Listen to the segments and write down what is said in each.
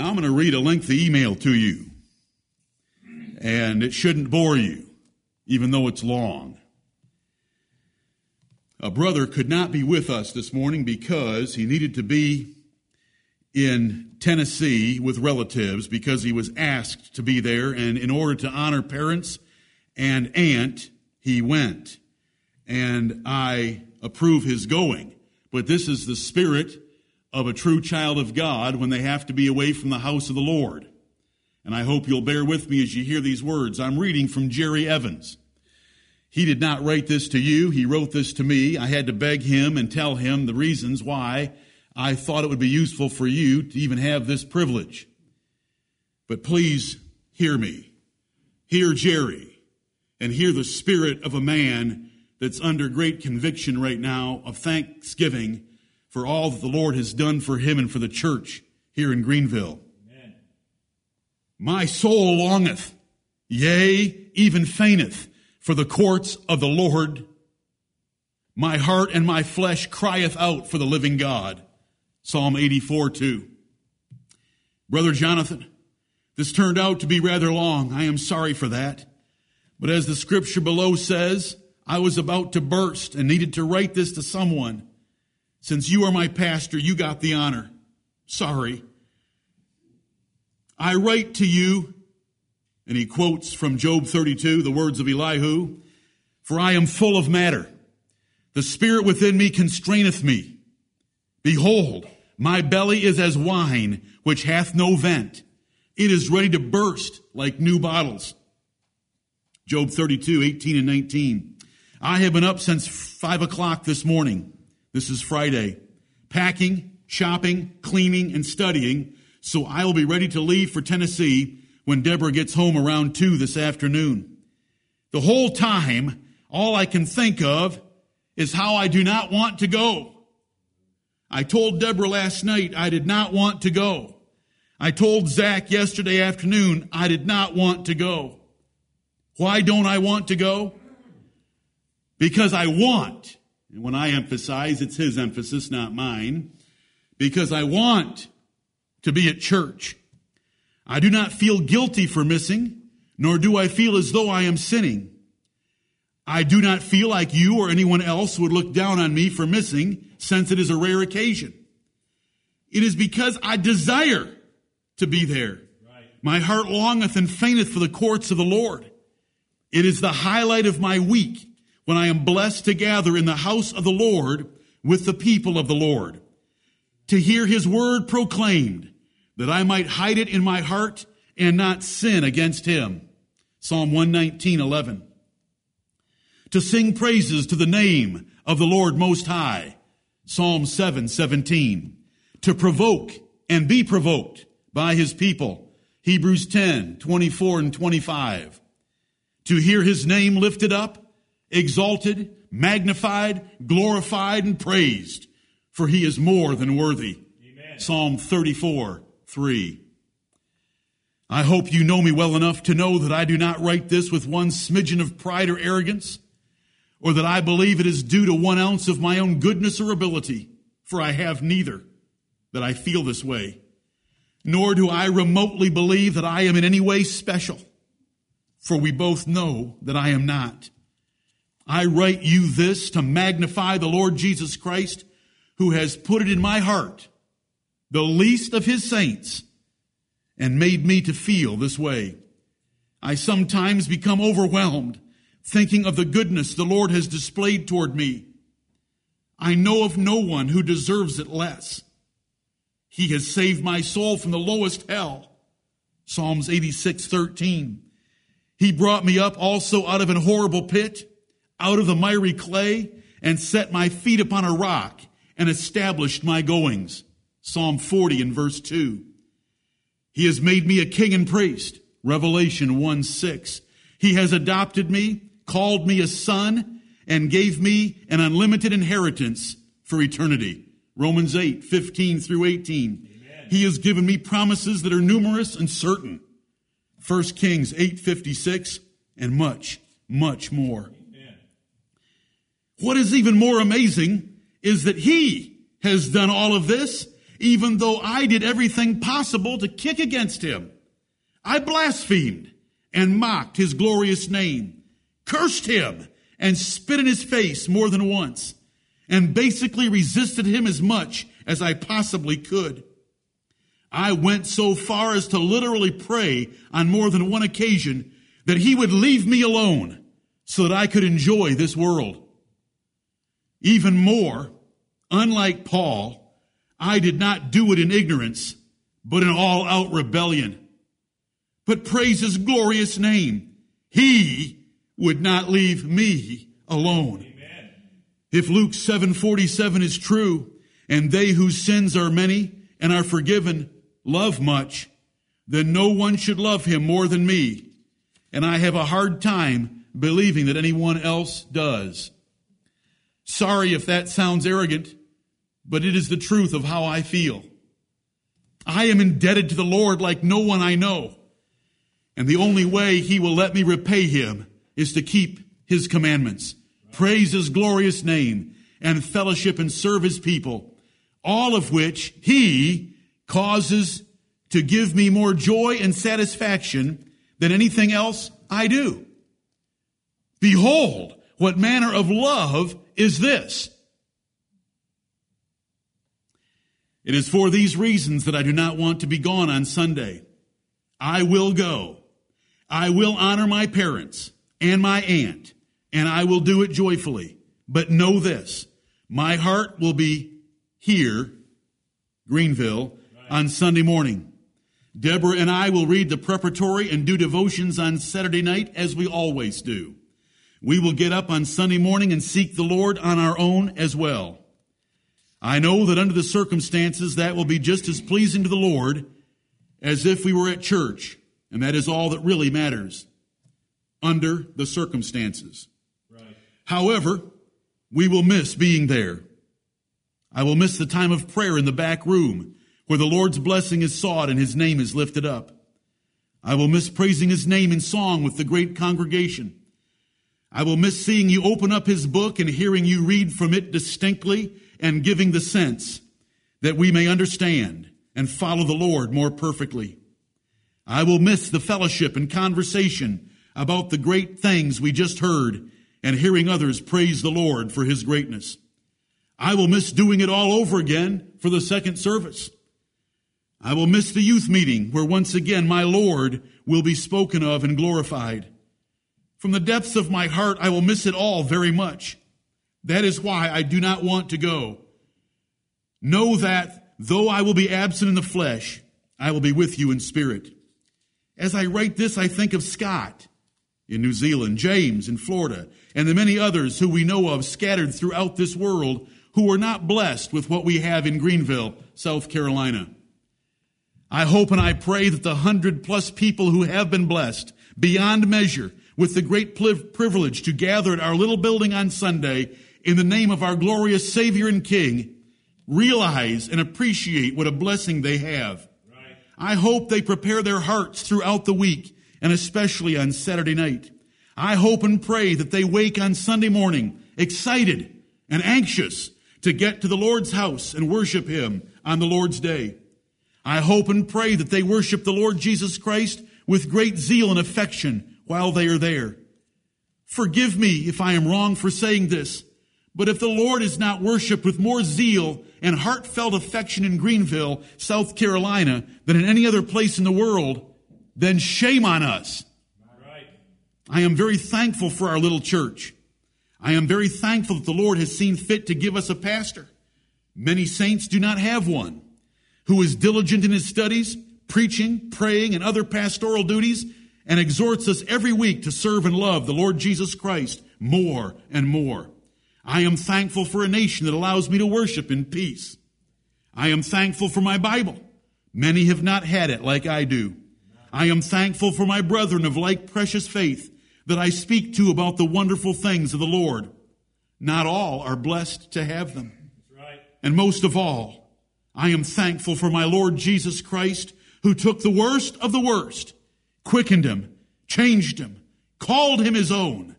Now I'm going to read a lengthy email to you. And it shouldn't bore you, even though it's long. A brother could not be with us this morning because he needed to be in Tennessee with relatives because he was asked to be there. And in order to honor parents and aunt, he went. And I approve his going. But this is the spirit of a true child of God when they have to be away from the house of the Lord. And I hope you'll bear with me as you hear these words. I'm reading from Jerry Evans. He did not write this to you. He wrote this to me. I had to beg him and tell him the reasons why I thought it would be useful for you to even have this privilege. But please hear me. Hear Jerry and hear the spirit of a man that's under great conviction right now of thanksgiving for all that the Lord has done for him and for the church here in Greenville. Amen. My soul longeth, yea, even fainteth for the courts of the Lord. My heart and my flesh crieth out for the living God. Psalm 84 2. Brother Jonathan, this turned out to be rather long. I am sorry for that. But as the scripture below says, I was about to burst and needed to write this to someone. Since you are my pastor, you got the honor. Sorry. I write to you, and he quotes from Job 32, the words of Elihu, for I am full of matter. The spirit within me constraineth me. Behold, my belly is as wine, which hath no vent. It is ready to burst like new bottles. Job 32, 18 and 19. I have been up since five o'clock this morning. This is Friday. Packing, shopping, cleaning, and studying. So I will be ready to leave for Tennessee when Deborah gets home around two this afternoon. The whole time, all I can think of is how I do not want to go. I told Deborah last night I did not want to go. I told Zach yesterday afternoon I did not want to go. Why don't I want to go? Because I want. And when I emphasize, it's his emphasis, not mine. Because I want to be at church. I do not feel guilty for missing, nor do I feel as though I am sinning. I do not feel like you or anyone else would look down on me for missing since it is a rare occasion. It is because I desire to be there. Right. My heart longeth and fainteth for the courts of the Lord. It is the highlight of my week when I am blessed to gather in the house of the Lord with the people of the Lord, to hear his word proclaimed, that I might hide it in my heart and not sin against him. Psalm 119, 11. To sing praises to the name of the Lord Most High Psalm 7, 17. To provoke and be provoked by his people. Hebrews 10, 24 and 25. To hear his name lifted up, exalted, magnified, glorified, and praised, for he is more than worthy. Amen. Psalm 34, 3. I hope you know me well enough to know that I do not write this with one smidgen of pride or arrogance or that I believe it is due to one ounce of my own goodness or ability, for I have neither, that I feel this way. Nor do I remotely believe that I am in any way special, for we both know that I am not. I write you this to magnify the Lord Jesus Christ, who has put it in my heart, the least of his saints, and made me to feel this way. I sometimes become overwhelmed thinking of the goodness the Lord has displayed toward me. I know of no one who deserves it less. He has saved my soul from the lowest hell. Psalms 86, 13. He brought me up also out of an horrible pit, out of the miry clay, and set my feet upon a rock and established my goings. Psalm 40 and verse 2. He has made me a king and priest. Revelation 1 6. He has adopted me called me a son, and gave me an unlimited inheritance for eternity. Romans 8, 15 through 18. Amen. He has given me promises that are numerous and certain. 1 Kings 8, 56, and much, much more. What is even more amazing is that he has done all of this even though I did everything possible to kick against him. I blasphemed and mocked his glorious name, cursed him and spit in his face more than once, and basically resisted him as much as I possibly could. I went so far as to literally pray on more than one occasion that he would leave me alone so that I could enjoy this world. Even more, unlike Paul, I did not do it in ignorance, but in all out rebellion. But praise his glorious name. He would not leave me alone. Amen. If Luke 7:47 is true, and they whose sins are many and are forgiven love much, then no one should love him more than me. And I have a hard time believing that anyone else does. Sorry if that sounds arrogant, but it is the truth of how I feel. I am indebted to the Lord like no one I know. And the only way he will let me repay him is to keep his commandments, praise his glorious name, and fellowship and serve his people, all of which he causes to give me more joy and satisfaction than anything else I do. Behold, what manner of love is this? It is for these reasons that I do not want to be gone on Sunday. I will go. I will honor my parents and my aunt, and I will do it joyfully. But know this, my heart will be here, Greenville, on Sunday morning. Deborah and I will read the preparatory and do devotions on Saturday night as we always do. We will get up on Sunday morning and seek the Lord on our own as well. I know that under the circumstances that will be just as pleasing to the Lord as if we were at church, and that is all that really matters under the circumstances. Right. However, we will miss being there. I will miss the time of prayer in the back room where the Lord's blessing is sought and his name is lifted up. I will miss praising his name in song with the great congregation. I will miss seeing you open up his book and hearing you read from it distinctly and giving the sense that we may understand and follow the Lord more perfectly. I will miss the fellowship and conversation about the great things we just heard and hearing others praise the Lord for his greatness. I will miss doing it all over again for the second service. I will miss the youth meeting where once again my Lord will be spoken of and glorified. From the depths of my heart, I will miss it all very much. That is why I do not want to go. Know that though I will be absent in the flesh, I will be with you in spirit. As I write this, I think of Scott in New Zealand, James in Florida, and the many others who we know of scattered throughout this world who are not blessed with what we have in Greenville, South Carolina. I hope and I pray that the hundred plus people who have been blessed beyond measure with the great privilege to gather at our little building on Sunday in the name of our glorious Savior and King realize and appreciate what a blessing they have. Right. I hope they prepare their hearts throughout the week and especially on Saturday night. I hope and pray that they wake on Sunday morning excited and anxious to get to the Lord's house and worship Him on the Lord's day. I hope and pray that they worship the Lord Jesus Christ with great zeal and affection while they are there. Forgive me if I am wrong for saying this, but if the Lord is not worshiped with more zeal and heartfelt affection in Greenville, South Carolina, than in any other place in the world, then shame on us. I am very thankful for our little church. I am very thankful that the Lord has seen fit to give us a pastor. Many saints do not have one who is diligent in his studies, preaching, praying, and other pastoral duties, and exhorts us every week to serve and love the Lord Jesus Christ more and more. I am thankful for a nation that allows me to worship in peace. I am thankful for my Bible. Many have not had it like I do. I am thankful for my brethren of like precious faith that I speak to about the wonderful things of the Lord. Not all are blessed to have them. And most of all, I am thankful for my Lord Jesus Christ who took the worst of the worst, quickened him, changed him, called him his own,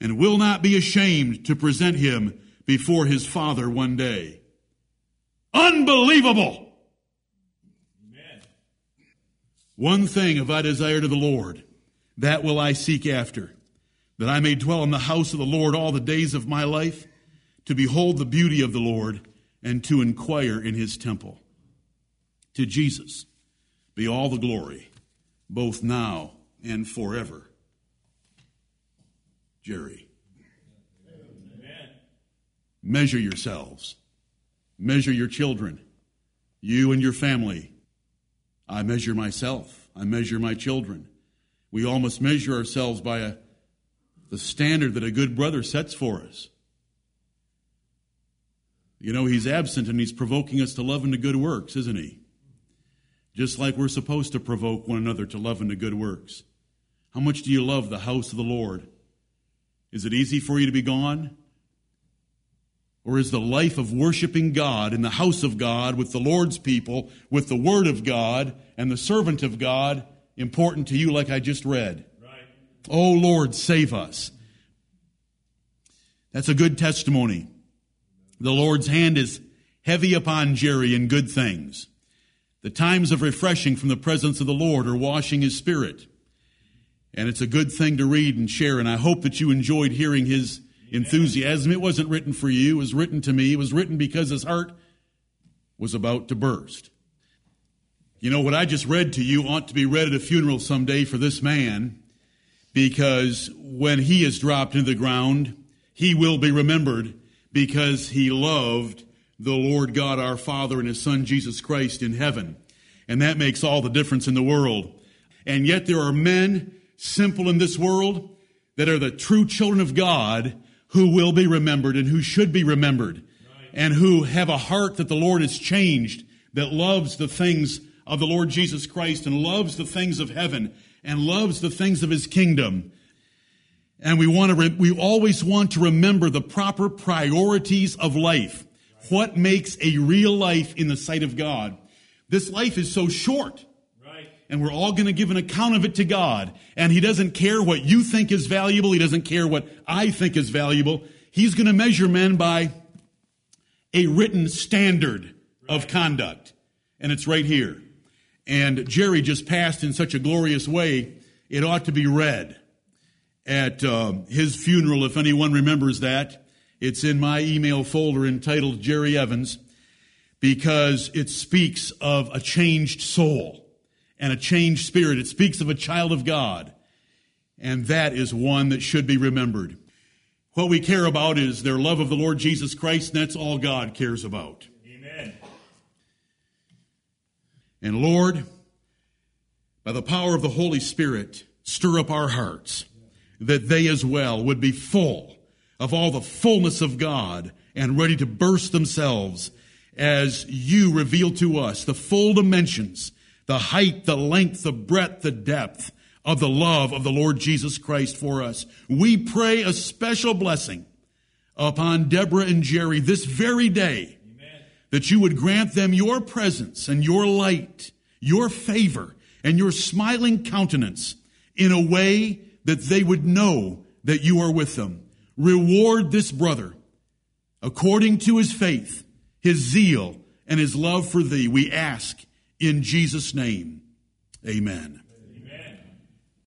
and will not be ashamed to present him before his Father one day. Unbelievable! Amen. One thing have I desired of the Lord, that will I seek after, that I may dwell in the house of the Lord all the days of my life, to behold the beauty of the Lord, and to inquire in his temple. To Jesus be all the glory both now and forever. Jerry. Amen. Measure yourselves. Measure your children. You and your family. I measure myself. I measure my children. We all must measure ourselves by a, the standard that a good brother sets for us. You know, he's absent and he's provoking us to love and to good works, isn't he? Just like we're supposed to provoke one another to love and to good works. How much do you love the house of the Lord? Is it easy for you to be gone? Or is the life of worshiping God in the house of God with the Lord's people, with the Word of God and the servant of God important to you, like I just read? Right. Oh Lord, save us. That's a good testimony. The Lord's hand is heavy upon Jerry in good things. The times of refreshing from the presence of the Lord are washing his spirit. And it's a good thing to read and share. And I hope that you enjoyed hearing his enthusiasm. It wasn't written for you, it was written to me. It was written because his heart was about to burst. You know, what I just read to you ought to be read at a funeral someday for this man because when he is dropped into the ground, he will be remembered because he loved the Lord God our Father and his Son Jesus Christ in heaven. And that makes all the difference in the world. And yet there are men simple in this world that are the true children of God who will be remembered and who should be remembered and who have a heart that the Lord has changed, that loves the things of the Lord Jesus Christ and loves the things of heaven and loves the things of his kingdom and we want to, re- we always want to remember the proper priorities of life. What makes a real life in the sight of God? This life is so short. Right. And we're all going to give an account of it to God. And He doesn't care what you think is valuable. He doesn't care what I think is valuable. He's going to measure men by a written standard right. of conduct. And it's right here. And Jerry just passed in such a glorious way, it ought to be read at uh, his funeral, if anyone remembers that. It's in my email folder entitled Jerry Evans because it speaks of a changed soul and a changed spirit. It speaks of a child of God. And that is one that should be remembered. What we care about is their love of the Lord Jesus Christ, and that's all God cares about. Amen. And Lord, by the power of the Holy Spirit, stir up our hearts that they as well would be full of all the fullness of God and ready to burst themselves as you reveal to us the full dimensions, the height, the length, the breadth, the depth of the love of the Lord Jesus Christ for us. We pray a special blessing upon Deborah and Jerry this very day Amen. that you would grant them your presence and your light, your favor and your smiling countenance in a way that they would know that you are with them. Reward this brother according to his faith, his zeal, and his love for thee. We ask in Jesus' name. Amen.